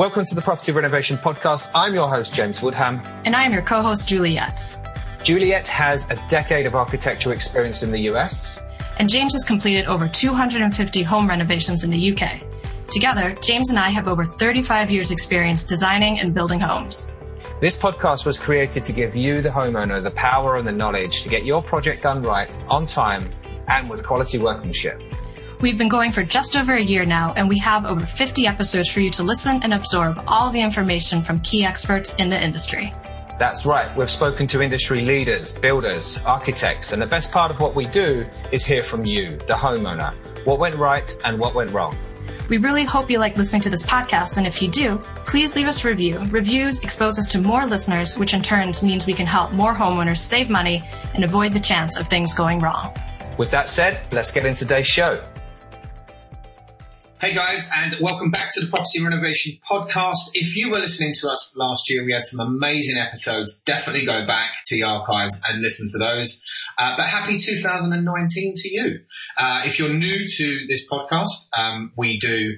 Welcome to the Property Renovation Podcast. I'm your host, James Woodham. And I'm your co-host, Juliet. Juliet has a decade of architectural experience in the US. And James has completed over 250 home renovations in the UK. Together, James and I have over 35 years experience designing and building homes. This podcast was created to give you, the homeowner, the power and the knowledge to get your project done right, on time, and with quality workmanship. We've been going for just over a year now, and we have over 50 episodes for you to listen and absorb all the information from key experts in the industry. That's right. We've spoken to industry leaders, builders, architects, and the best part of what we do is hear from you, the homeowner, what went right and what went wrong. We really hope you like listening to this podcast, and if you do, please leave us a review. Reviews expose us to more listeners, which in turn means we can help more homeowners save money and avoid the chance of things going wrong. With that said, let's get into today's show. Hey guys, and welcome back to the Property Renovation Podcast. If you were listening to us last year, we had some amazing episodes. Definitely go back to the archives and listen to those. Uh, but happy 2019 to you. Uh, if you're new to this podcast, um, we do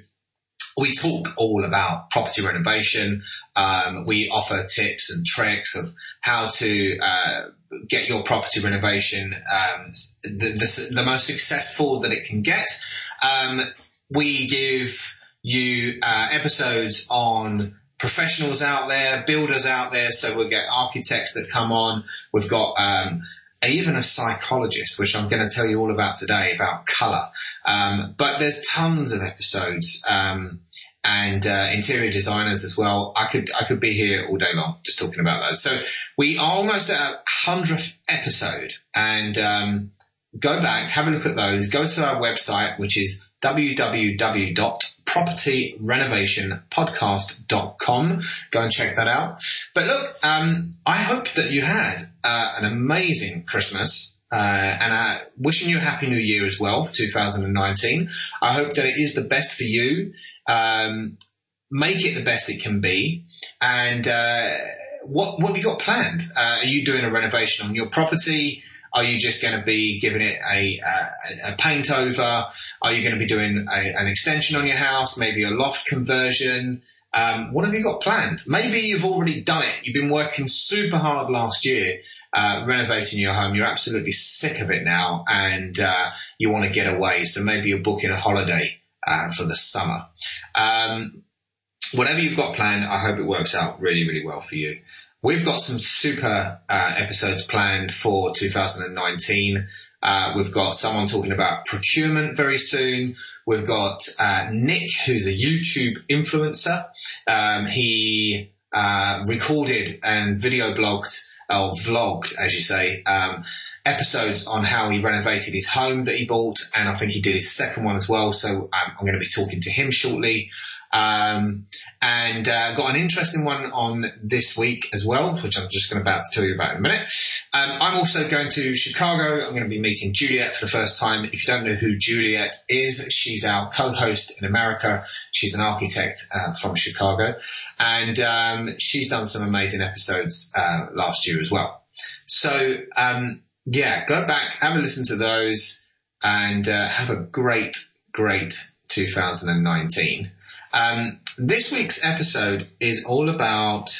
we talk all about property renovation. Um, we offer tips and tricks of how to uh, get your property renovation um, the, the, the, most successful that it can get. Um, we give you uh, episodes on professionals out there, builders out there. So we'll get architects that come on. We've got um, even a psychologist, which I'm going to tell you all about today about color. Um, but there's tons of episodes. Um, and uh, interior designers as well. I could I could be here all day long just talking about those. So we are almost at a hundredth episode, and um, go back, have a look at those. Go to our website, which is www.propertyrenovationpodcast.com. Go and check that out. But look, um, I hope that you had uh, an amazing Christmas. Uh, and uh, wishing you a happy new year as well 2019. I hope that it is the best for you. Um, make it the best it can be. And uh, what what have you got planned? Uh, are you doing a renovation on your property? Are you just going to be giving it a, a, a paint over? Are you going to be doing a, an extension on your house? Maybe a loft conversion? Um, what have you got planned? Maybe you've already done it. You've been working super hard last year, uh, renovating your home. You're absolutely sick of it now and, uh, you want to get away. So maybe you're booking a holiday, uh, for the summer. Um, whatever you've got planned, I hope it works out really, really well for you. We've got some super uh, episodes planned for 2019. Uh, we've got someone talking about procurement very soon. We've got uh, Nick, who's a YouTube influencer. Um, he uh, recorded and video blogged or vlogged, as you say, um, episodes on how he renovated his home that he bought, and I think he did his second one as well. So um, I'm going to be talking to him shortly. Um, and uh, got an interesting one on this week as well, which I'm just going to about to tell you about in a minute. Um, I'm also going to Chicago. I'm going to be meeting Juliet for the first time. If you don't know who Juliet is, she's our co-host in America. She's an architect uh, from Chicago, and um, she's done some amazing episodes uh, last year as well. So um, yeah, go back, have a listen to those, and uh, have a great, great 2019. Um, this week's episode is all about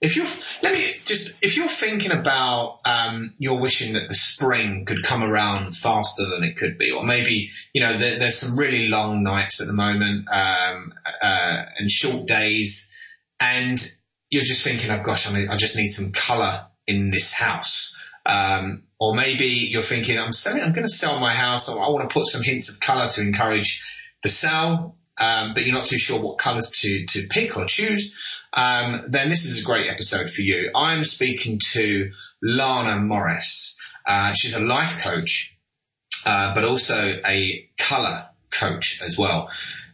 if you're let me just if you're thinking about um, you're wishing that the spring could come around faster than it could be, or maybe you know there, there's some really long nights at the moment um, uh, and short days, and you're just thinking, oh gosh, I, mean, I just need some color in this house. Um, or maybe you're thinking, I'm selling, I'm going to sell my house. I want to put some hints of color to encourage the sell um, but you're not too sure what colours to, to pick or choose, um, then this is a great episode for you. I'm speaking to Lana Morris. Uh, she's a life coach, uh, but also a colour coach as well.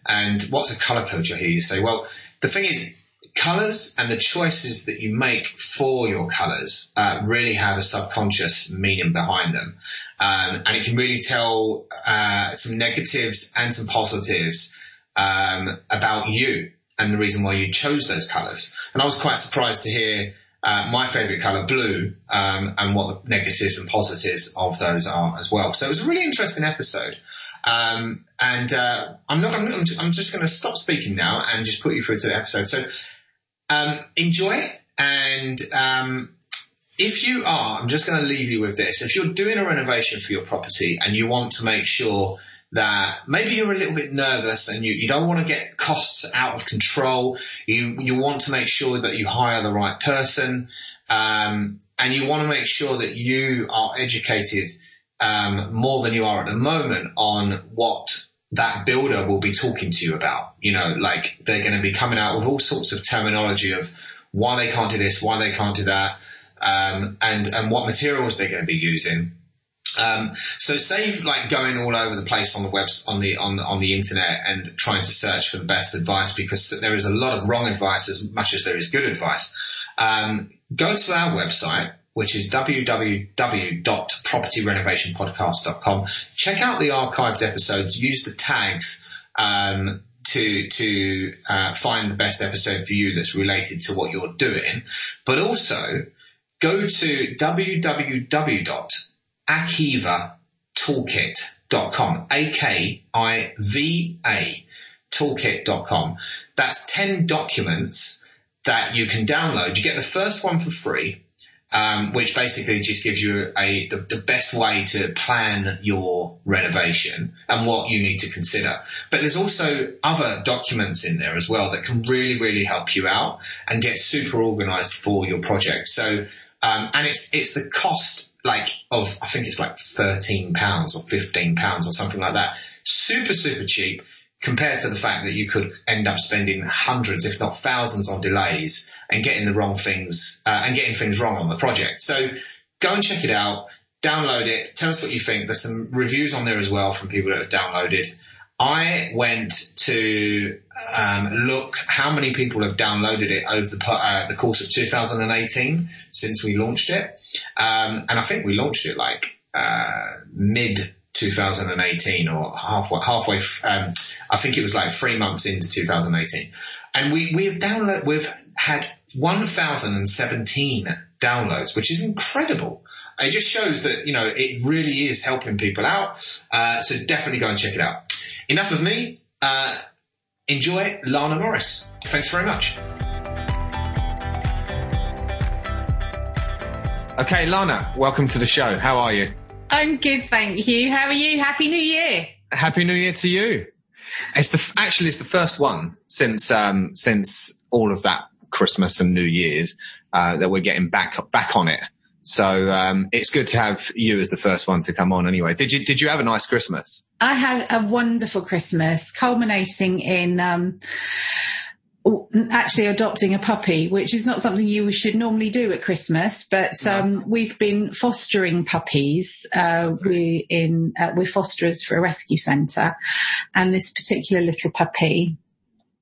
And what's a colour coach? I hear you say. Well, the thing is, colours and the choices that you make for your colours uh, really have a subconscious meaning behind them. Um, and it can really tell uh, some negatives and some positives um, about you and the reason why you chose those colours. And I was quite surprised to hear uh, my favourite colour, blue, um, and what the negatives and positives of those are as well. So it was a really interesting episode. Um, and uh, I'm not. I'm, I'm just going to stop speaking now and just put you through to the episode. So um, enjoy it, and um, if you are, I'm just going to leave you with this. If you're doing a renovation for your property and you want to make sure that maybe you're a little bit nervous and you, you don't want to get costs out of control, you you want to make sure that you hire the right person, um, and you want to make sure that you are educated um, more than you are at the moment on what that builder will be talking to you about. You know, like they're going to be coming out with all sorts of terminology of why they can't do this, why they can't do that, um, and and what materials they're going to be using. Um, so save like going all over the place on the webs on the on on the internet and trying to search for the best advice because there is a lot of wrong advice as much as there is good advice. Um, go to our website which is www.propertyrenovationpodcast.com. Check out the archived episodes. Use the tags um, to to uh, find the best episode for you that's related to what you're doing. But also go to www.akiva.toolkit.com. A K I V A toolkit.com. That's 10 documents that you can download. You get the first one for free um, which basically just gives you a the, the, best way to plan your renovation and what you need to consider. But there's also other documents in there as well that can really really help you out and get super organized for your project. So um, and it's it's the cost like of I think it's like thirteen pounds or fifteen pounds or something like that. Super super cheap compared to the fact that you could end up spending hundreds, if not thousands, on delays and getting the wrong things uh, and getting things wrong on the project. So go and check it out, download it, tell us what you think. There's some reviews on there as well from people that have downloaded. I went to um, look how many people have downloaded it over the, uh, the course of 2018 since we launched it, um, and I think we launched it like uh, mid 2018 or halfway. Halfway, um, I think it was like three months into 2018, and we we have download we've had 1,017 downloads, which is incredible. It just shows that, you know, it really is helping people out. Uh, so definitely go and check it out. Enough of me. Uh, enjoy Lana Morris. Thanks very much. Okay, Lana, welcome to the show. How are you? I'm good, thank you. How are you? Happy New Year. Happy New Year to you. It's the actually it's the first one since um, since all of that Christmas and New Year's uh, that we're getting back back on it. So um, it's good to have you as the first one to come on. Anyway, did you did you have a nice Christmas? I had a wonderful Christmas, culminating in. Um, actually adopting a puppy, which is not something you should normally do at Christmas, but um, we've been fostering puppies. Uh, we in uh, we're fosterers for a rescue centre, and this particular little puppy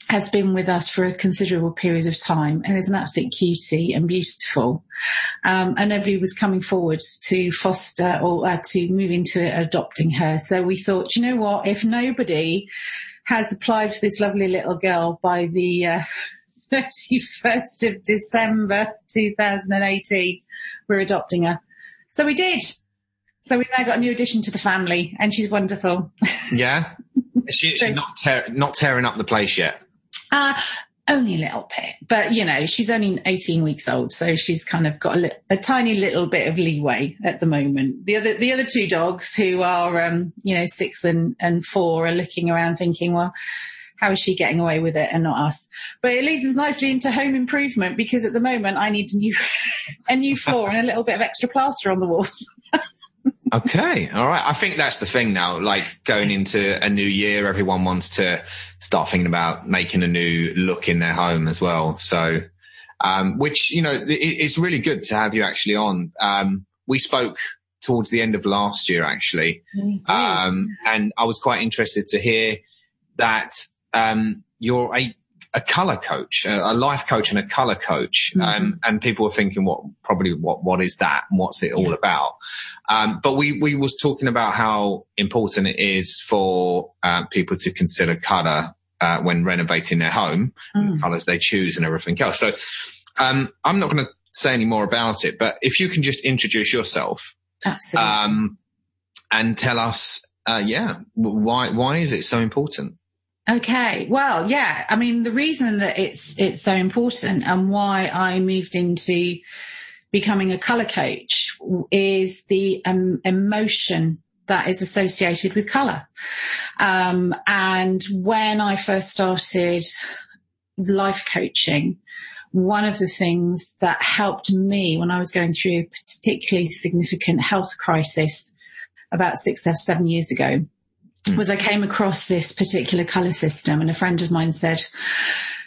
has been with us for a considerable period of time and is an absolute cutie and beautiful. Um, and nobody was coming forward to foster or uh, to move into adopting her. So we thought, you know what, if nobody has applied for this lovely little girl by the uh, 31st of December 2018, we're adopting her. So we did. So we've now got a new addition to the family and she's wonderful. Yeah. She, she's not, tear, not tearing up the place yet. Uh, only a little bit, but you know, she's only 18 weeks old, so she's kind of got a, li- a tiny little bit of leeway at the moment. The other, the other two dogs who are, um, you know, six and, and four are looking around thinking, well, how is she getting away with it and not us? But it leads us nicely into home improvement because at the moment I need a new, a new floor and a little bit of extra plaster on the walls. Okay. All right. I think that's the thing now. Like going into a new year, everyone wants to start thinking about making a new look in their home as well. So, um, which, you know, it, it's really good to have you actually on. Um, we spoke towards the end of last year, actually. Um, and I was quite interested to hear that, um, you're a a color coach, a, life coach and a color coach. Mm-hmm. Um, and people were thinking, what, probably what, what is that and what's it all yeah. about? Um, but we, we was talking about how important it is for, uh, people to consider color, uh, when renovating their home, mm. the colors they choose and everything else. So, um, I'm not going to say any more about it, but if you can just introduce yourself. Absolutely. Um, and tell us uh, yeah, why why is it so important? Okay. Well, yeah. I mean, the reason that it's, it's so important and why I moved into becoming a color coach is the um, emotion that is associated with color. Um, and when I first started life coaching, one of the things that helped me when I was going through a particularly significant health crisis about six or seven years ago. Mm. was I came across this particular color system and a friend of mine said,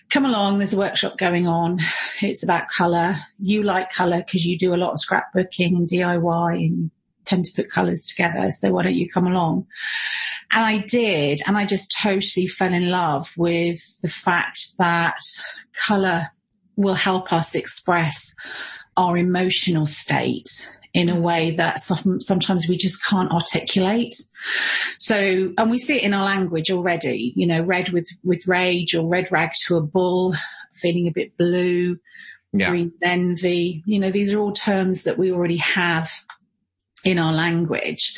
come along. There's a workshop going on. It's about color. You like color because you do a lot of scrapbooking and DIY and you tend to put colors together. So why don't you come along? And I did. And I just totally fell in love with the fact that color will help us express our emotional state in a mm. way that sometimes we just can't articulate. So, and we see it in our language already, you know, red with, with rage or red rag to a bull, feeling a bit blue, yeah. green envy. You know, these are all terms that we already have in our language.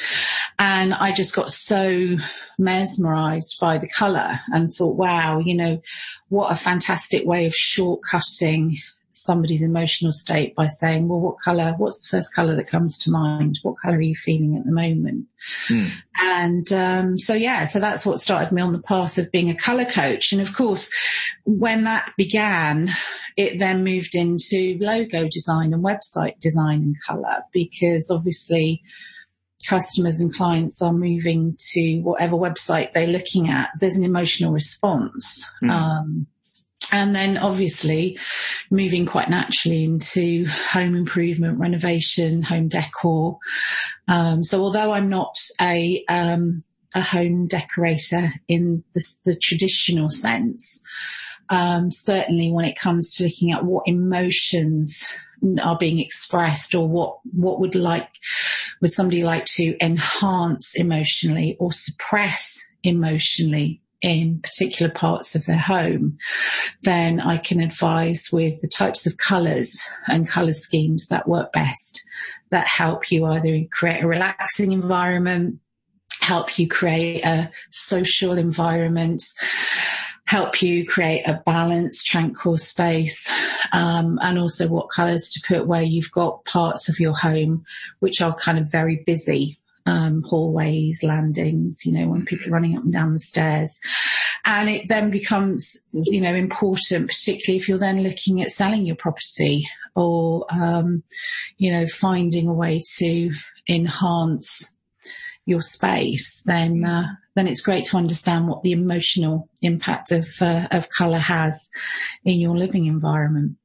And I just got so mesmerized by the color and thought, wow, you know, what a fantastic way of shortcutting somebody's emotional state by saying, well, what color, what's the first color that comes to mind? What color are you feeling at the moment? Mm. And, um, so yeah, so that's what started me on the path of being a color coach. And of course, when that began, it then moved into logo design and website design and color because obviously, customers and clients are moving to whatever website they're looking at, there's an emotional response. Mm. Um, and then obviously moving quite naturally into home improvement, renovation, home decor. Um, so although I'm not a, um, a home decorator in the, the traditional sense, um, certainly when it comes to looking at what emotions are being expressed or what, what would like, would somebody like to enhance emotionally or suppress emotionally in particular parts of their home, then I can advise with the types of colours and colour schemes that work best that help you either create a relaxing environment, help you create a social environment, help you create a balanced, tranquil space, um, and also what colours to put where you've got parts of your home which are kind of very busy um, hallways, landings, you know, when people running up and down the stairs. And it then becomes, you know, important, particularly if you're then looking at selling your property or, um, you know, finding a way to enhance your space, then, uh, then it's great to understand what the emotional impact of, uh, of colour has in your living environment.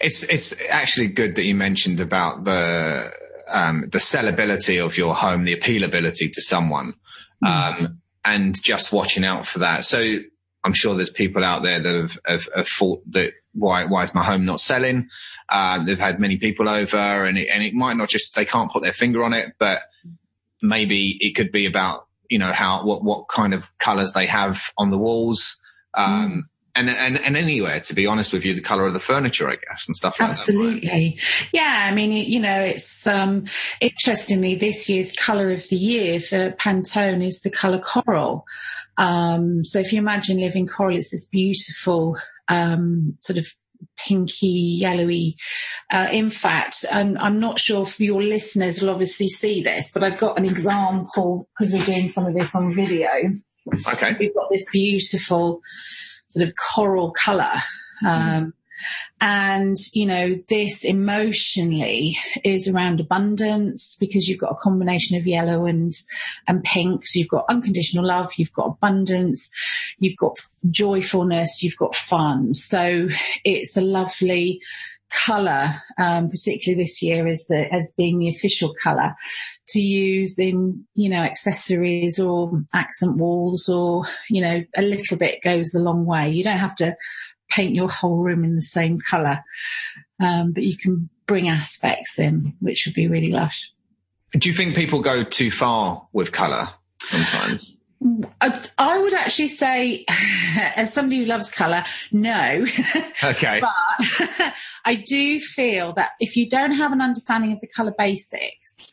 It's, it's actually good that you mentioned about the, um, the sellability of your home, the appealability to someone, mm. um, and just watching out for that. So I'm sure there's people out there that have, have, have thought that why, why is my home not selling? Um, they've had many people over and it, and it might not just, they can't put their finger on it, but maybe it could be about, you know, how, what, what kind of colors they have on the walls. Um, mm and, and, and anywhere, to be honest with you, the color of the furniture, I guess, and stuff like Absolutely. that. Absolutely. Yeah. I mean, you know, it's, um, interestingly, this year's color of the year for Pantone is the color coral. Um, so if you imagine living coral, it's this beautiful, um, sort of pinky, yellowy. Uh, in fact, and I'm not sure if your listeners will obviously see this, but I've got an example because we're doing some of this on video. Okay. We've got this beautiful sort of coral color. Um, and, you know, this emotionally is around abundance because you've got a combination of yellow and, and pink. So you've got unconditional love, you've got abundance, you've got joyfulness, you've got fun. So it's a lovely color, um, particularly this year as the, as being the official color to use in, you know, accessories or accent walls or, you know, a little bit goes a long way. You don't have to paint your whole room in the same color. Um, but you can bring aspects in, which would be really lush. Do you think people go too far with color sometimes? I, I would actually say, as somebody who loves colour, no. Okay. but I do feel that if you don't have an understanding of the colour basics,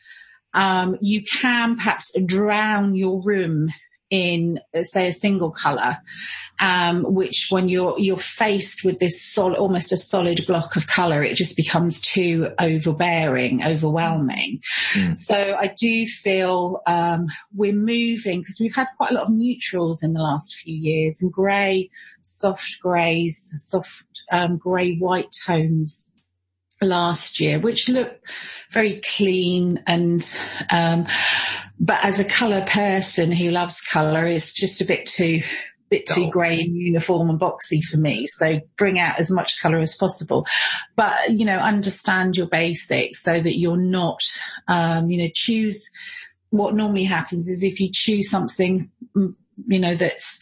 um, you can perhaps drown your room in say a single color um, which when you're you're faced with this solid almost a solid block of color it just becomes too overbearing overwhelming mm. so i do feel um, we're moving because we've had quite a lot of neutrals in the last few years and gray soft grays soft um, gray white tones last year, which look very clean and, um, but as a colour person who loves colour, it's just a bit too, bit too grey and uniform and boxy for me. So bring out as much colour as possible, but you know, understand your basics so that you're not, um, you know, choose what normally happens is if you choose something, mm, you know, that's,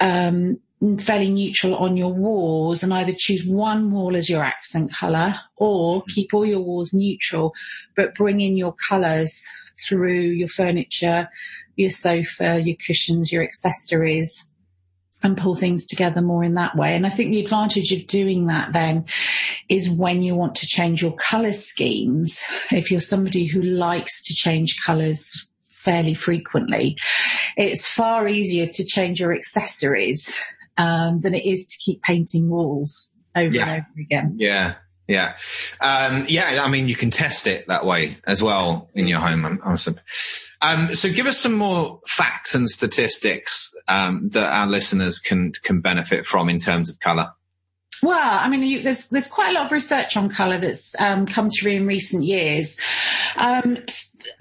um, fairly neutral on your walls and either choose one wall as your accent colour or mm. keep all your walls neutral, but bring in your colours through your furniture, your sofa, your cushions, your accessories and pull things together more in that way. And I think the advantage of doing that then is when you want to change your colour schemes, if you're somebody who likes to change colours fairly frequently, it's far easier to change your accessories um, than it is to keep painting walls over yeah. and over again. Yeah. Yeah. Um, yeah. I mean, you can test it that way as well in your home. I'm, Awesome. Um, so give us some more facts and statistics, um, that our listeners can, can benefit from in terms of color. Well, I mean, you, there's there's quite a lot of research on colour that's um, come through in recent years. Um,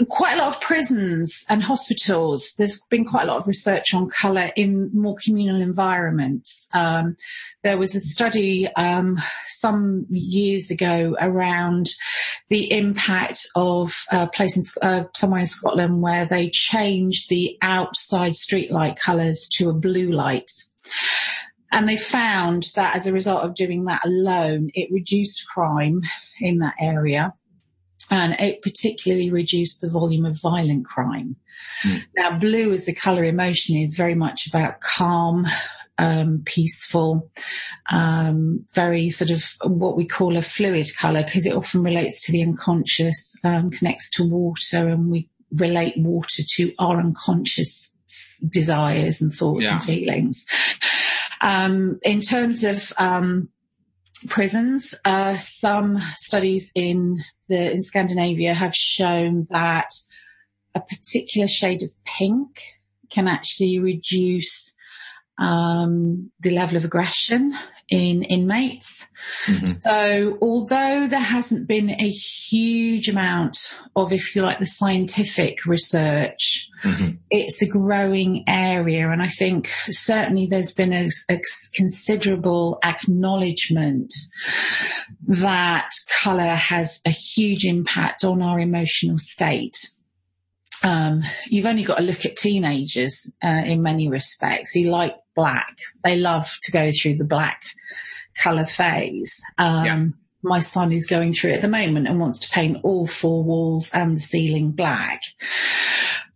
quite a lot of prisons and hospitals. There's been quite a lot of research on colour in more communal environments. Um, there was a study um, some years ago around the impact of a place in uh, somewhere in Scotland where they changed the outside streetlight colours to a blue light. And they found that as a result of doing that alone, it reduced crime in that area and it particularly reduced the volume of violent crime. Mm. Now, blue as a colour emotion is very much about calm, um, peaceful, um, very sort of what we call a fluid colour because it often relates to the unconscious, um, connects to water, and we relate water to our unconscious desires and thoughts yeah. and feelings. Um, in terms of um, prisons, uh, some studies in the in Scandinavia have shown that a particular shade of pink can actually reduce um, the level of aggression in inmates. Mm-hmm. So although there hasn't been a huge amount of, if you like, the scientific research, mm-hmm. it's a growing area. And I think certainly there's been a, a considerable acknowledgement that colour has a huge impact on our emotional state. Um, you've only got to look at teenagers uh, in many respects who like black. They love to go through the black colour phase. Um, yeah. My son is going through it at the moment and wants to paint all four walls and the ceiling black,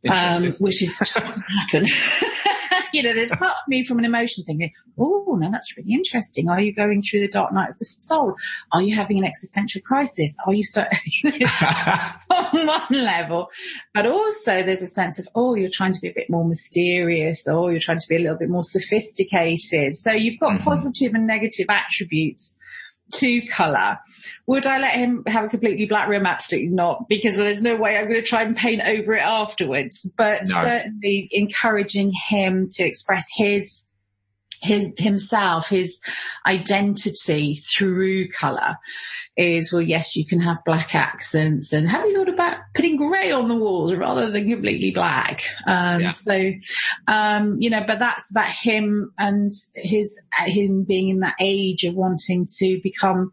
um, which is just not going to happen. you know, there's part of me from an emotion thinking, oh, now that's really interesting. Are you going through the dark night of the soul? Are you having an existential crisis? Are you start on one level? But also there's a sense of, oh, you're trying to be a bit more mysterious or you're trying to be a little bit more sophisticated. So you've got mm-hmm. positive and negative attributes to colour. Would I let him have a completely black room? Absolutely not, because there's no way I'm going to try and paint over it afterwards. But no. certainly encouraging him to express his his himself, his identity through colour is, well, yes, you can have black accents and have you thought about putting grey on the walls rather than completely black? Um, yeah. so, um, you know, but that's about him and his, him being in that age of wanting to become,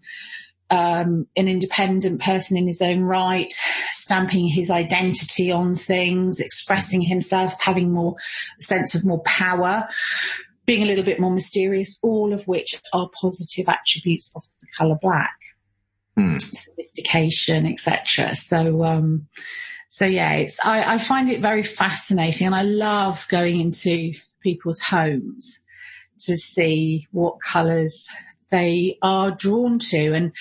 um, an independent person in his own right, stamping his identity on things, expressing himself, having more sense of more power being a little bit more mysterious, all of which are positive attributes of the colour black. Mm. Sophistication, etc. So, um, so yeah, it's, I, I find it very fascinating and I love going into people's homes to see what colours they are drawn to. And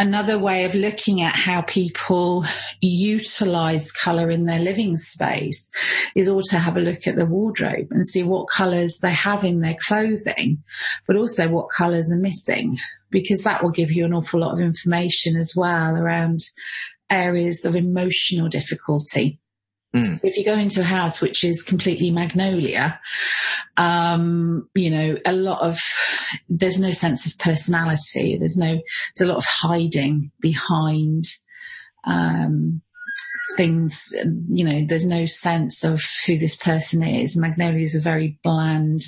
another way of looking at how people utilize color in their living space is also have a look at the wardrobe and see what colors they have in their clothing, but also what colors are missing, because that will give you an awful lot of information as well around areas of emotional difficulty. Mm. So if you go into a house which is completely magnolia, um, you know, a lot of, there's no sense of personality. There's no, there's a lot of hiding behind, um, things, you know, there's no sense of who this person is. Magnolia is a very bland,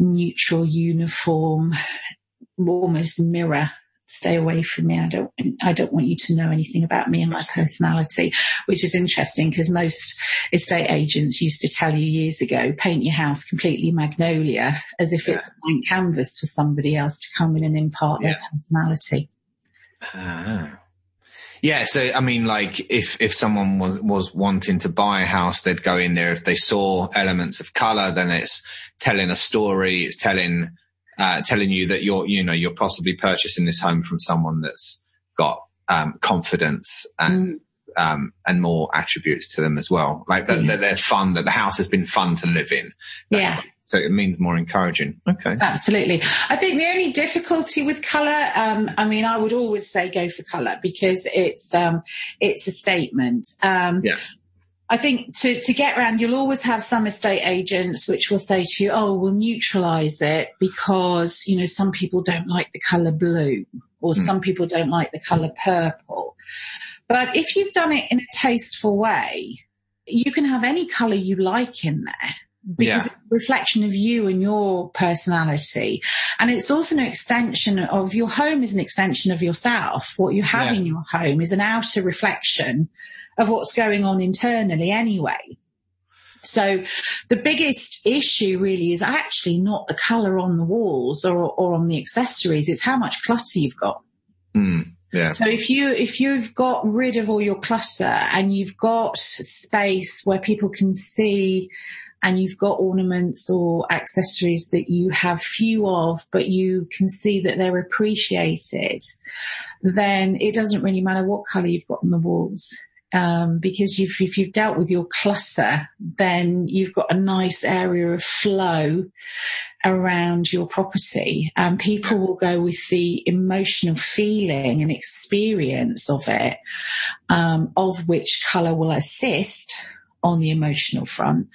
neutral, uniform, almost mirror stay away from me. I don't, I don't want you to know anything about me and my personality, which is interesting because most estate agents used to tell you years ago, paint your house completely magnolia as if yeah. it's a blank canvas for somebody else to come in and impart yeah. their personality. Ah. Yeah, so I mean, like if if someone was was wanting to buy a house, they'd go in there. If they saw elements of color, then it's telling a story. It's telling uh, telling you that you're, you know, you're possibly purchasing this home from someone that's got um, confidence and mm. um, and more attributes to them as well. Like that, yeah. that, they're fun, that the house has been fun to live in. yeah. So it means more encouraging. Okay. Absolutely. I think the only difficulty with colour, um, I mean, I would always say go for colour because it's, um, it's a statement. Um, yeah. I think to, to get around, you'll always have some estate agents which will say to you, oh, we'll neutralize it because, you know, some people don't like the color blue or mm. some people don't like the color purple. But if you've done it in a tasteful way, you can have any color you like in there because yeah. it's a reflection of you and your personality. And it's also an extension of your home is an extension of yourself. What you have yeah. in your home is an outer reflection of what's going on internally anyway. So the biggest issue really is actually not the colour on the walls or, or on the accessories. It's how much clutter you've got. Mm, yeah. So if you, if you've got rid of all your clutter and you've got space where people can see and you've got ornaments or accessories that you have few of, but you can see that they're appreciated, then it doesn't really matter what colour you've got on the walls um, because you've, if you've dealt with your cluster, then you've got a nice area of flow around your property. And people will go with the emotional feeling and experience of it, um, of which color will assist on the emotional front.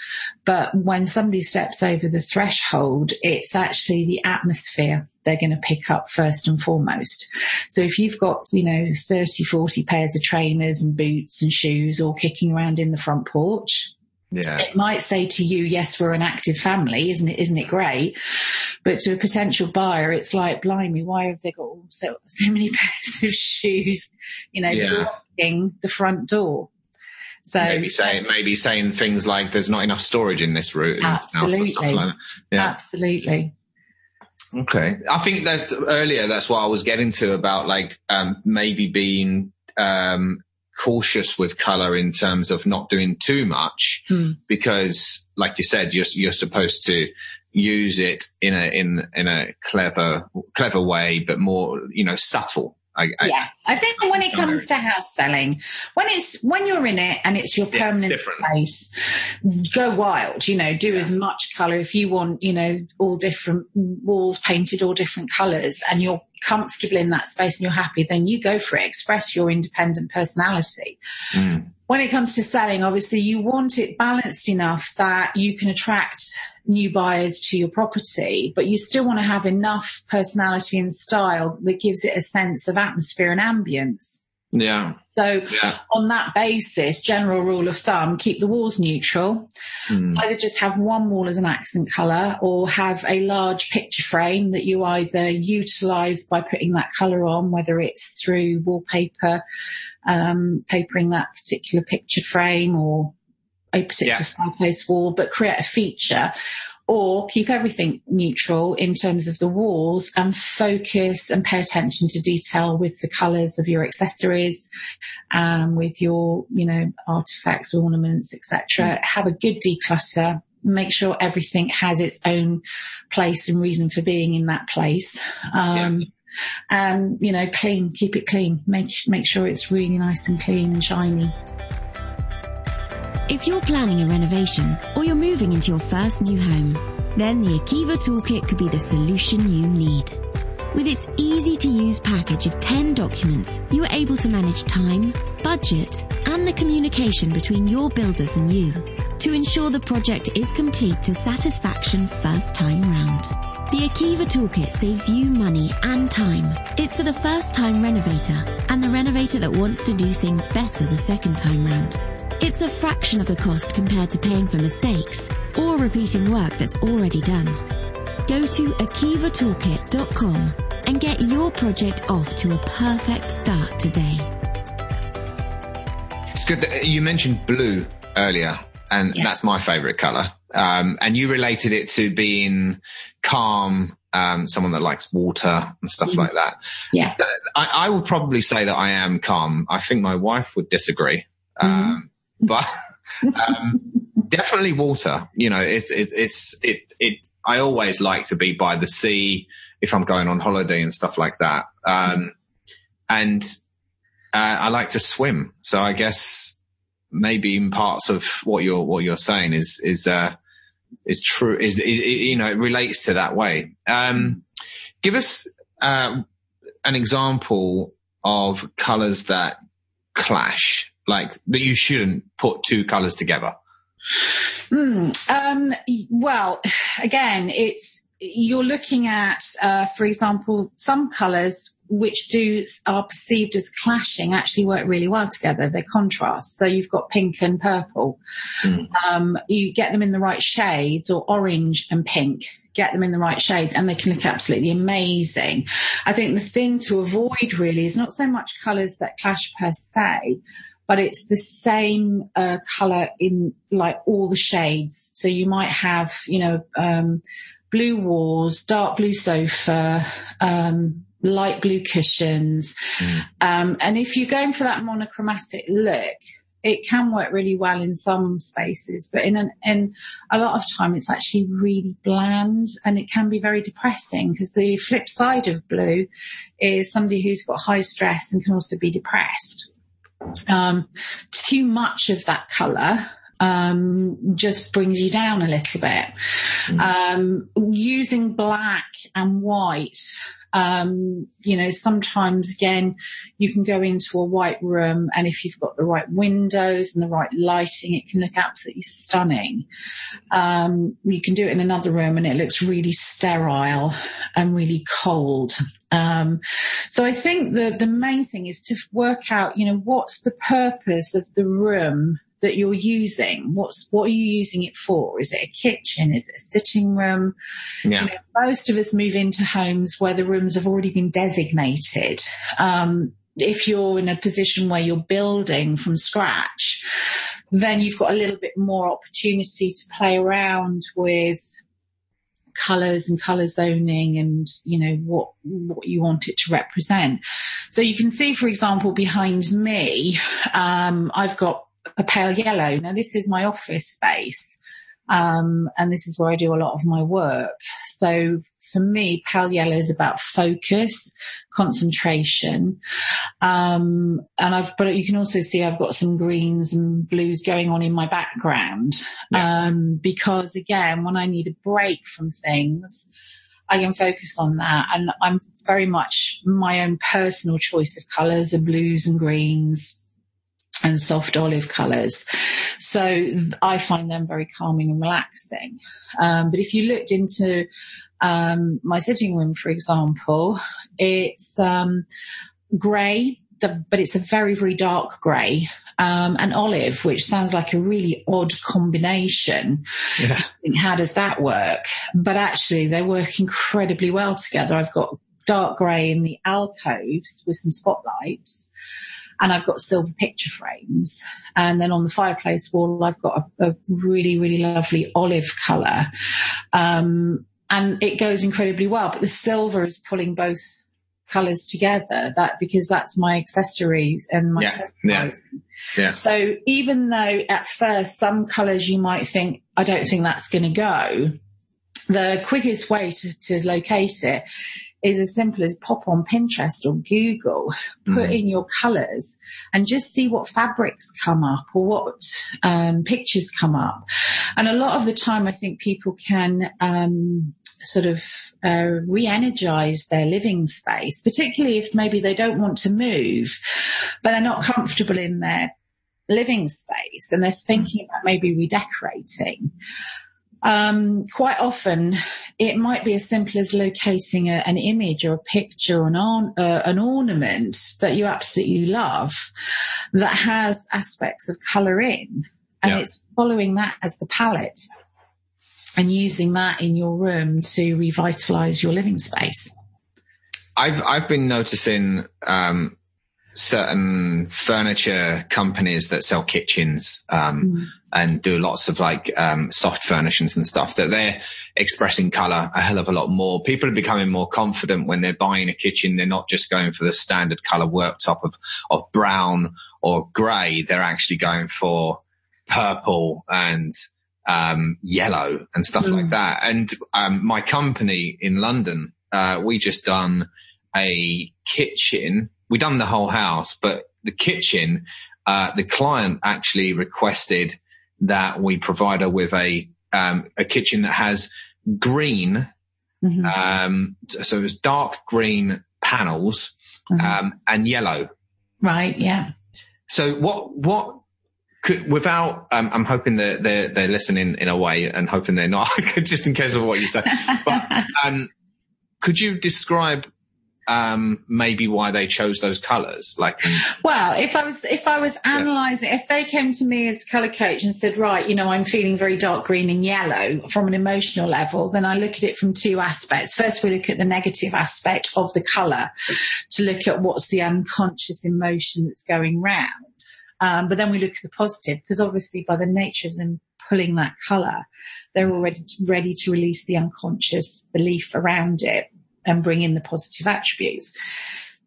But when somebody steps over the threshold, it's actually the atmosphere they're going to pick up first and foremost. So if you've got, you know, 30, 40 pairs of trainers and boots and shoes all kicking around in the front porch, yeah. It might say to you, yes, we're an active family, isn't it? Isn't it great? But to a potential buyer, it's like, blimey, why have they got so, so many pairs of shoes, you know, yeah. blocking the front door? So maybe saying maybe saying things like there's not enough storage in this room. Absolutely. Like yeah. Absolutely. Okay. I think that's earlier that's what I was getting to about like um, maybe being um, cautious with color in terms of not doing too much hmm. because like you said you're you're supposed to use it in a in in a clever clever way but more you know subtle I, I, yes, I think when it comes to house selling, when it's when you're in it and it's your permanent yeah, place, go wild. You know, do yeah. as much color if you want. You know, all different walls painted all different colors, and you're comfortable in that space and you're happy. Then you go for it. Express your independent personality. Mm when it comes to selling, obviously you want it balanced enough that you can attract new buyers to your property, but you still want to have enough personality and style that gives it a sense of atmosphere and ambience. Yeah. So yeah. on that basis, general rule of thumb, keep the walls neutral. Mm. Either just have one wall as an accent colour or have a large picture frame that you either utilise by putting that colour on, whether it's through wallpaper, um, papering that particular picture frame or a particular yeah. fireplace wall, but create a feature or keep everything neutral in terms of the walls and focus and pay attention to detail with the colours of your accessories, um, with your, you know, artifacts, ornaments, etc. Mm. Have a good declutter. Make sure everything has its own place and reason for being in that place. Um, yeah. and you know, clean, keep it clean. Make make sure it's really nice and clean and shiny. If you're planning a renovation or you're moving into your first new home, then the Akiva Toolkit could be the solution you need. With its easy to use package of 10 documents, you are able to manage time, budget, and the communication between your builders and you to ensure the project is complete to satisfaction first time round. The Akiva Toolkit saves you money and time. It's for the first time renovator and the renovator that wants to do things better the second time round. It's a fraction of the cost compared to paying for mistakes or repeating work that's already done. Go to akivatoolkit.com and get your project off to a perfect start today. It's good that you mentioned blue earlier, and Yeah. that's my favourite colour. Um, and you related it to being calm, um, someone that likes water and stuff Mhm. like that. Yeah. I, I would probably say that I am calm. I think my wife would disagree. Mm-hmm. Um, but, um, definitely water. You know, it's, it, it's, it, it, I always like to be by the sea if I'm going on holiday and stuff like that. Um, and, uh, I like to swim. So I guess maybe in parts of what you're, what you're saying is, is, uh, is true, is, is, you know, it relates to that way. Um, give us, uh, an example of colors that clash, like that you shouldn't put two colors together. Hmm. Um, well, again, it's you're looking at, uh, for example, some colours which do are perceived as clashing actually work really well together. They're contrast. So you've got pink and purple. Mm. Um, you get them in the right shades, or orange and pink. Get them in the right shades, and they can look absolutely amazing. I think the thing to avoid really is not so much colours that clash per se, but it's the same uh, color in like all the shades. So you might have, you know, um, blue walls, dark blue sofa, um, light blue cushions. Um, and if you're going for that monochromatic look, it can work really well in some spaces, but in an, in a lot of time it's actually really bland and it can be very depressing because the flip side of blue is somebody who's got high stress and can also be depressed um, too much of that colour um, just brings you down a little bit. Um, using black and white, um, you know, sometimes again, you can go into a white room and if you've got the right windows and the right lighting, it can look absolutely stunning. Um, you can do it in another room and it looks really sterile and really cold. Um, so I think the, the main thing is to work out, you know, what's the purpose of the room that you're using? What's, what are you using it for? Is it a kitchen? Is it a sitting room? Yeah. You know, most of us move into homes where the rooms have already been designated. Um, if you're in a position where you're building from scratch, then you've got a little bit more opportunity to play around with colours and colour zoning and you know what what you want it to represent. So you can see, for example, behind me, um, I've got a pale yellow. Now this is my office space. Um, and this is where I do a lot of my work. So for me, pale yellow is about focus, concentration. Um, and I've, but you can also see I've got some greens and blues going on in my background. Um, because again, when I need a break from things, I can focus on that. And I'm very much my own personal choice of colours are blues and greens and soft olive colours. So I find them very calming and relaxing. Um, but if you looked into um, my sitting room, for example, it's um, grey, but it's a very, very dark grey, um, and olive, which sounds like a really odd combination. Yeah. how does that work? But actually, they work incredibly well together. I've got dark grey in the alcoves with some spotlights, and I've got silver picture frames. And then on the fireplace wall, I've got a, a really, really lovely olive colour. Um, and it goes incredibly well, but the silver is pulling both colours together that because that's my accessories and my Yeah, yeah. Yeah. So even though at first some colours you might think, I don't think that's going to go, the quickest way to, to locate it is as simple as pop on Pinterest or Google, put in your colors and just see what fabrics come up or what um, pictures come up. And a lot of the time I think people can um, sort of uh, re-energize their living space, particularly if maybe they don't want to move, but they're not comfortable in their living space and they're thinking about maybe redecorating. Um, quite often, it might be as simple as locating a, an image or a picture or an, on, uh, an ornament that you absolutely love that has aspects of colour in, and Yeah. it's following that as the palette and using that in your room to revitalise your living space. I've I've been noticing um, certain furniture companies that sell kitchens um, and do lots of like um, soft furnishings and stuff that they're expressing color a hell of a lot more. People are becoming more confident when they're buying a kitchen. They're not just going for the standard color worktop of of brown or grey. They're actually going for purple and um, yellow and stuff like that. And um, my company in London, uh, we just done a kitchen. We done the whole house, but the kitchen, uh, the client actually requested that we provide her with a um, a kitchen that has green, Mhm. um, so it's dark green panels Mhm. um, and yellow. Right, yeah. So what what could without um, I'm hoping that they're they're listening in a way and hoping they're not just in case of what you said. But um, could you describe um, maybe why they chose those colours? Like Well, if I was if I was analysing, if they came to me as a colour coach and said, right, you know, I'm feeling very dark green and yellow from an emotional level, then I look at it from two aspects. First, we look at the negative aspect of the colour to look at what's the unconscious emotion that's going round. Um, but then we look at the positive because obviously by the nature of them pulling that colour, they're already ready to release the unconscious belief around it and bring in the positive attributes.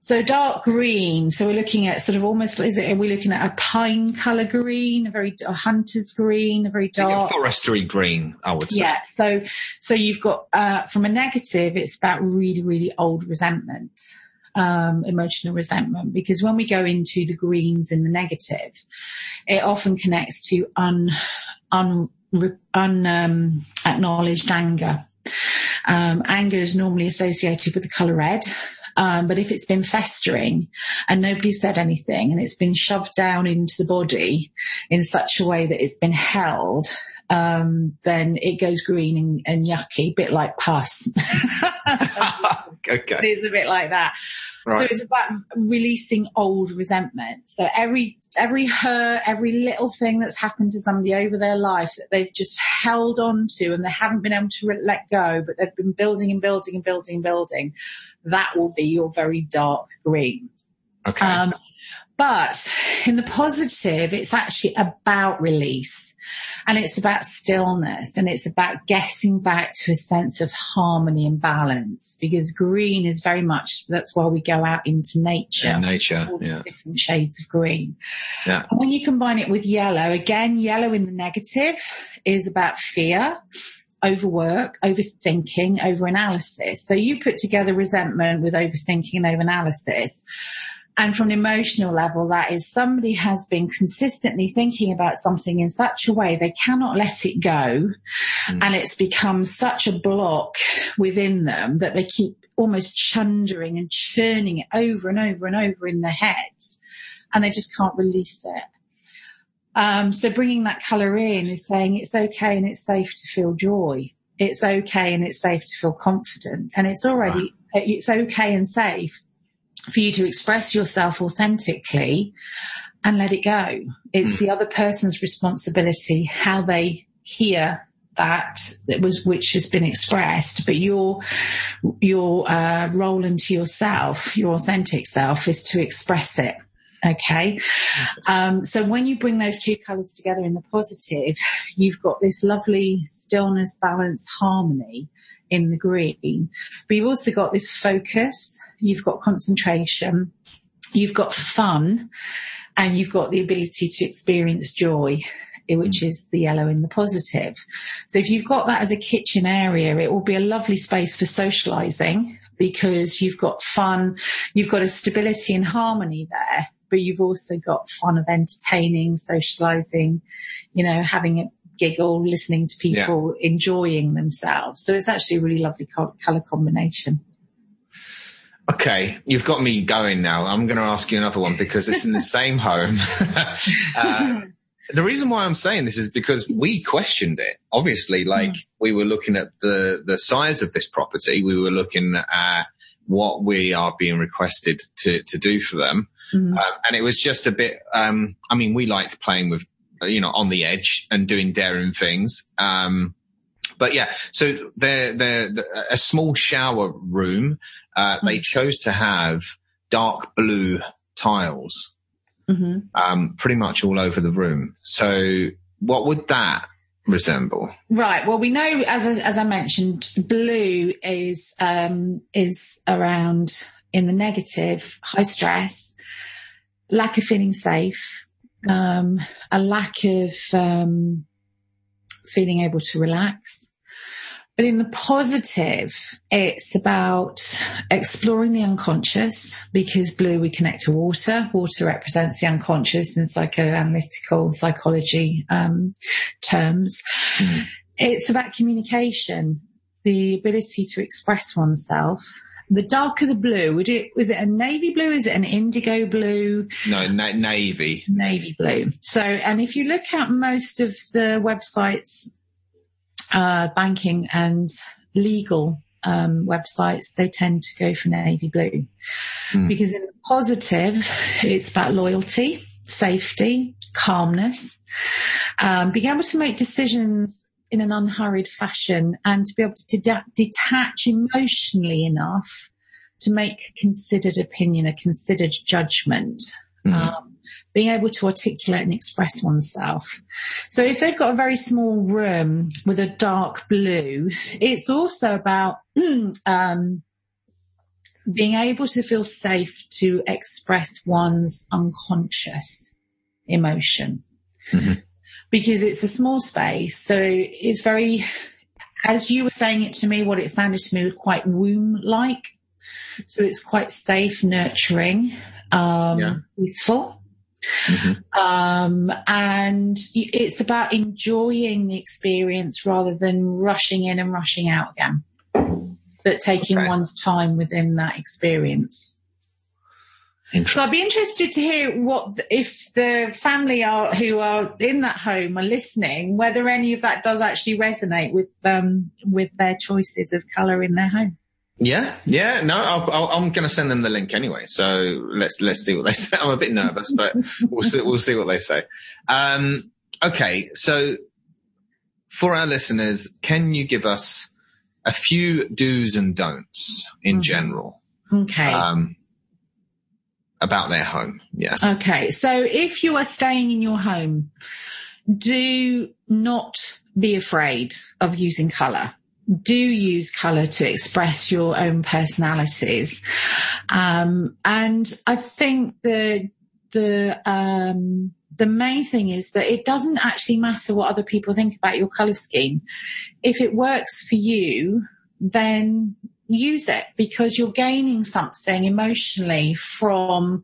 So dark green. So we're looking at sort of almost, is it, are we looking at a pine colour green, a very, a hunter's green, a very dark? forestry green, I would say. Yeah. So, so you've got, uh, from a negative, it's about really, really old resentment, um, emotional resentment, because when we go into the greens in the negative, it often connects to un, un, un, um, acknowledged anger. Um, anger is normally associated with the colour red. Um, but if it's been festering and nobody said anything and it's been shoved down into the body in such a way that it's been held, um, then it goes green and, and yucky, bit like pus. okay. It's a bit like that. So it's about releasing old resentment. So every, every hurt, every little thing that's happened to somebody over their life that they've just held on to and they haven't been able to let go, but they've been building and building and building and building, that will be your very dark green. Okay. Um, but in the positive, it's actually about release and it's about stillness and it's about getting back to a sense of harmony and balance because green is very much, that's why we go out into nature. In nature. Yeah. different shades of green. Yeah. And when you combine it with yellow, again, yellow in the negative is about fear, overwork, overthinking, overanalysis. So you put together resentment with overthinking and overanalysis. And from an emotional level, that is somebody has been consistently thinking about something in such a way they cannot let it go. And it's become such a block within them that they keep almost chundering and churning it over and over and over in their heads and they just can't release it. Um, so bringing that colour in is saying it's okay and it's safe to feel joy. It's okay and it's safe to feel confident and it's already, it's okay and safe for you to express yourself authentically and let it go. It's the other person's responsibility, how they hear that that was which has been expressed, but your your uh, role into yourself, your authentic self, is to express it. Okay. Um, so when you bring those two colours together in the positive, you've got this lovely stillness, balance, harmony in the green. But you've also got this focus, you've got concentration, you've got fun, and you've got the ability to experience joy, eh, which is the yellow in the positive. So if you've got that as a kitchen area, it will be a lovely space for socializing because you've got fun, you've got a stability and harmony there, but you've also got fun of entertaining, socializing, you know, having giggle, listening to people yeah. enjoying themselves. So it's actually a really lovely co- color combination. Okay, you've got me going now. I'm going to ask you another one because it's in the same home. uh, the reason why I'm saying this is because we questioned it. Obviously, like mm. we were looking at the the size of this property, we were looking at what we are being requested to to do for them, mm. um, and it was just a bit. Um, I mean, we like playing with, you know, on the edge and doing daring things. Um, but yeah, so they're, they're, they're a small shower room. Uh, they chose to have dark blue tiles mm-hmm. um, pretty much all over the room. So what would that resemble? Right. Well, we know, as as I mentioned, blue is um, is around in the negative, high stress, lack of feeling safe, um, a lack of um, feeling able to relax, but in the positive, it's about exploring the unconscious because blue, we connect to water. Water represents the unconscious in psychoanalytical psychology um, terms. Mm. It's about communication, the ability to express oneself. The darker the blue, would it, was it a navy blue? Is it an indigo blue? No, na- navy. Navy blue. So, and if you look at most of the websites uh, banking and legal um, websites, they tend to go for navy blue mm. because in the positive, it's about loyalty, safety, calmness, um, being able to make decisions in an unhurried fashion and to be able to de- detach emotionally enough to make a considered opinion, a considered judgment. Mm-hmm. Um, being able to articulate and express oneself. So if they've got a very small room with a dark blue, it's also about um, being able to feel safe to express one's unconscious emotion. Mm-hmm. Because it's a small space, so it's very, as you were saying it to me, what it sounded to me was quite womb-like. So it's quite safe, nurturing, um, yeah. peaceful. Mm-hmm. Um, and it's about enjoying the experience rather than rushing in and rushing out again, but taking okay. one's time within that experience. So I'd be interested to hear what if the family are who are in that home are listening, whether any of that does actually resonate with um with their choices of colour in their home. Yeah, yeah. No, i am going to send them the link anyway. So let's let's see what they say. I'm a bit nervous, but we'll see we'll see what they say. Um, okay, so for our listeners, can you give us a few do's and don'ts in mm-hmm. general? Okay. Um, about their home. Yeah. Okay. So if you are staying in your home, do not be afraid of using color do use color to express your own personalities. Um, and I think the, the, um, the main thing is that it doesn't actually matter what other people think about your color scheme. If it works for you, then use it because you're gaining something emotionally from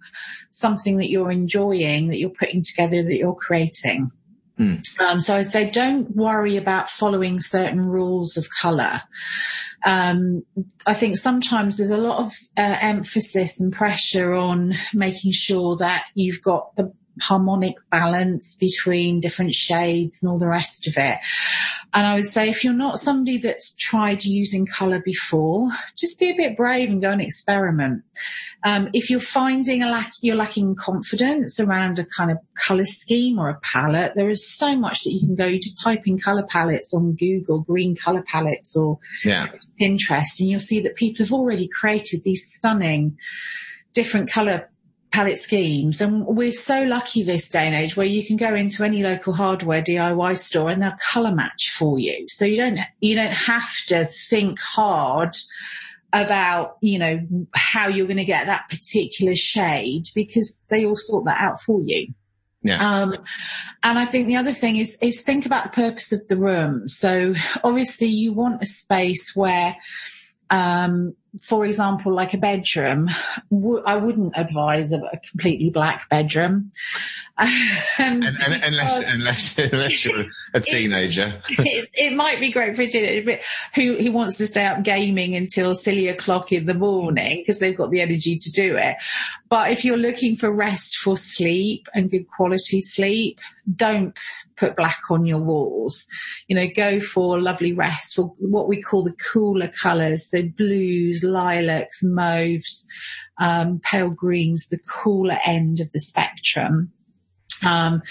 something that you're enjoying, that you're putting together, that you're creating. Mm. Um, so I'd say don't worry about following certain rules of colour. Um, I think sometimes there's a lot of uh, emphasis and pressure on making sure that you've got a harmonic balance between different shades and all the rest of it. And I would say if you're not somebody that's tried using colour before, just be a bit brave and go and experiment. Um, if you're finding a lack, you're lacking confidence around a kind of colour scheme or a palette, there is so much that you can go. You just type in colour palettes on Google, green colour palettes or yeah. Pinterest, and you'll see that people have already created these stunning different colour palette schemes. And we're so lucky this day and age where you can go into any local hardware DIY store and they'll color match for you. So you don't, you don't have to think hard about, you know, how you're going to get that particular shade because they all sort that out for you. Yeah. Um, and I think the other thing is, is think about the purpose of the room. So obviously you want a space where, um, for example, like a bedroom, w- I wouldn't advise a, a completely black bedroom. Um, and, and, unless, unless, unless you're a teenager. it, it, might be great for a teenager who, who wants to stay up gaming until silly o'clock in the morning because they've got the energy to do it. But if you're looking for rest for sleep and good quality sleep, don't put black on your walls. You know, go for lovely rest for what we call the cooler colours. So blues, lilacs, mauves, um, pale greens, the cooler end of the spectrum. Um,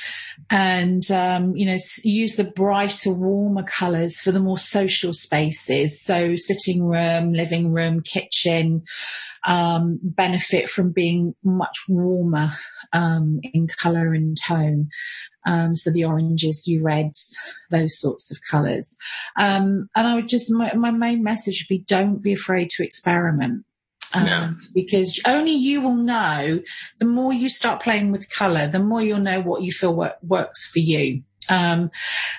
and, um, you know, use the brighter, warmer colours for the more social spaces. So sitting room, living room, kitchen, um, benefit from being much warmer, um, in colour and tone. Um, so the oranges, you reds, those sorts of colours. Um, and I would just, my, my main message would be don't be afraid to experiment. Um, yeah. because only you will know the more you start playing with color, the more you'll know what you feel work, works for you. Um,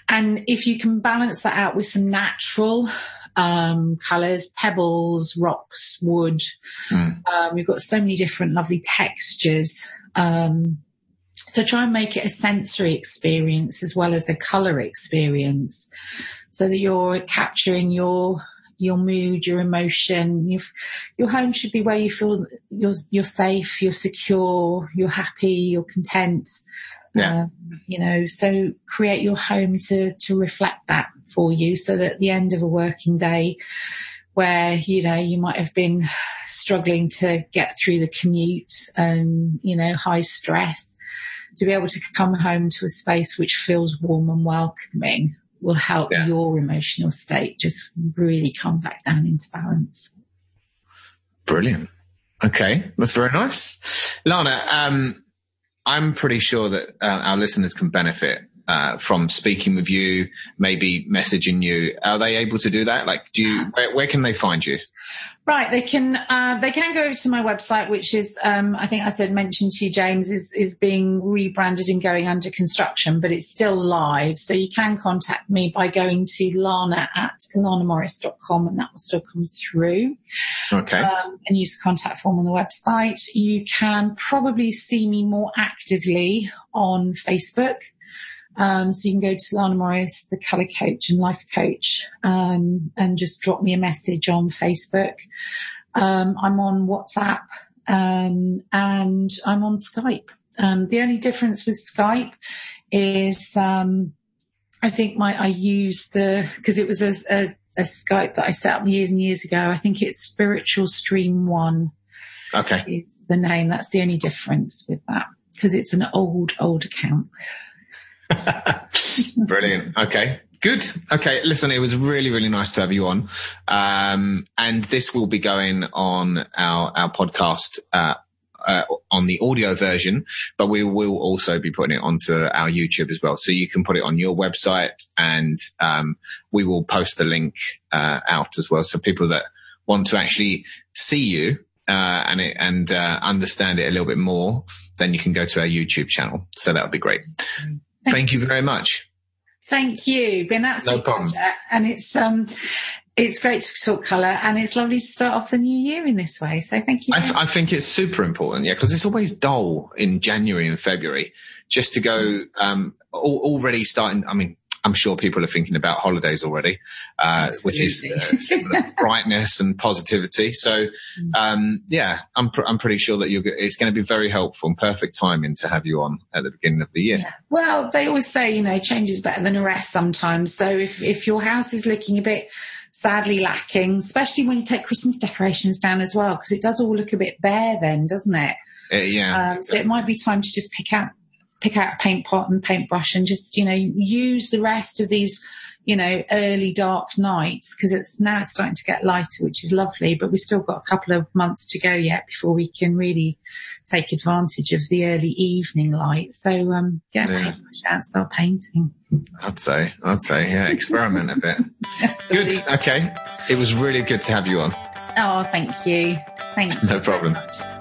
and if you can balance that out with some natural, um, colors, pebbles, rocks, wood, mm. we've got so many different lovely textures. Um, so try and make it a sensory experience as well as a color experience so that you're capturing your your mood, your emotion. Your, your home should be where you feel you're, you're safe, you're secure, you're happy, you're content. Yeah. Uh, you know, so create your home to, to reflect that for you so that at the end of a working day where, you know, you might have been struggling to get through the commute and, you know, high stress to be able to come home to a space which feels warm and welcoming will help yeah. your emotional state just really come back down into balance. Brilliant. Okay, that's very nice. Lana, um, I'm pretty sure that uh, our listeners can benefit uh, from speaking with you, maybe messaging you. Are they able to do that? Like, do you, where, where can they find you? Right, they can uh, they can go over to my website, which is um, I think I said mentioned to you, James, is is being rebranded and going under construction, but it's still live. So you can contact me by going to lana at lanamorris.com and that will still come through. Okay. Um, and use the contact form on the website. You can probably see me more actively on Facebook. Um, so you can go to Lana Morris, the colour coach and life coach, um, and just drop me a message on Facebook. Um, I'm on WhatsApp, um, and I'm on Skype. Um, the only difference with Skype is, um, I think my, I use the, cause it was a, a, a Skype that I set up years and years ago. I think it's Spiritual Stream One. Okay. Is the name. That's the only difference with that because it's an old, old account. Brilliant. Okay. Good. Okay. Listen, it was really, really nice to have you on. Um, and this will be going on our, our podcast, uh, uh, on the audio version, but we will also be putting it onto our YouTube as well. So you can put it on your website and, um, we will post the link, uh, out as well. So people that want to actually see you, uh, and it, and, uh, understand it a little bit more, then you can go to our YouTube channel. So that would be great. Thank you very much. Thank you. Been absolute no problem. pleasure. And it's um it's great to talk colour and it's lovely to start off the new year in this way. So thank you. I, I think it's super important, yeah, because it's always dull in January and February just to go um already starting. I mean, I'm sure people are thinking about holidays already, uh, which is uh, brightness and positivity. So, mm. um, yeah, I'm, pr- I'm pretty sure that you're, it's going to be very helpful and perfect timing to have you on at the beginning of the year. Yeah. Well, they always say, you know, change is better than a rest sometimes. So if, if your house is looking a bit sadly lacking, especially when you take Christmas decorations down as well, because it does all look a bit bare then, doesn't it? Uh, yeah. Um, so it might be time to just pick out pick out a paint pot and paintbrush and just, you know, use the rest of these, you know, early dark nights because it's now it's starting to get lighter, which is lovely, but we've still got a couple of months to go yet before we can really take advantage of the early evening light. So, um, get yeah. a paintbrush out and start painting. I'd say, I'd say, yeah, experiment a bit. good. Okay. It was really good to have you on. Oh, thank you. Thank you. No so problem. Much.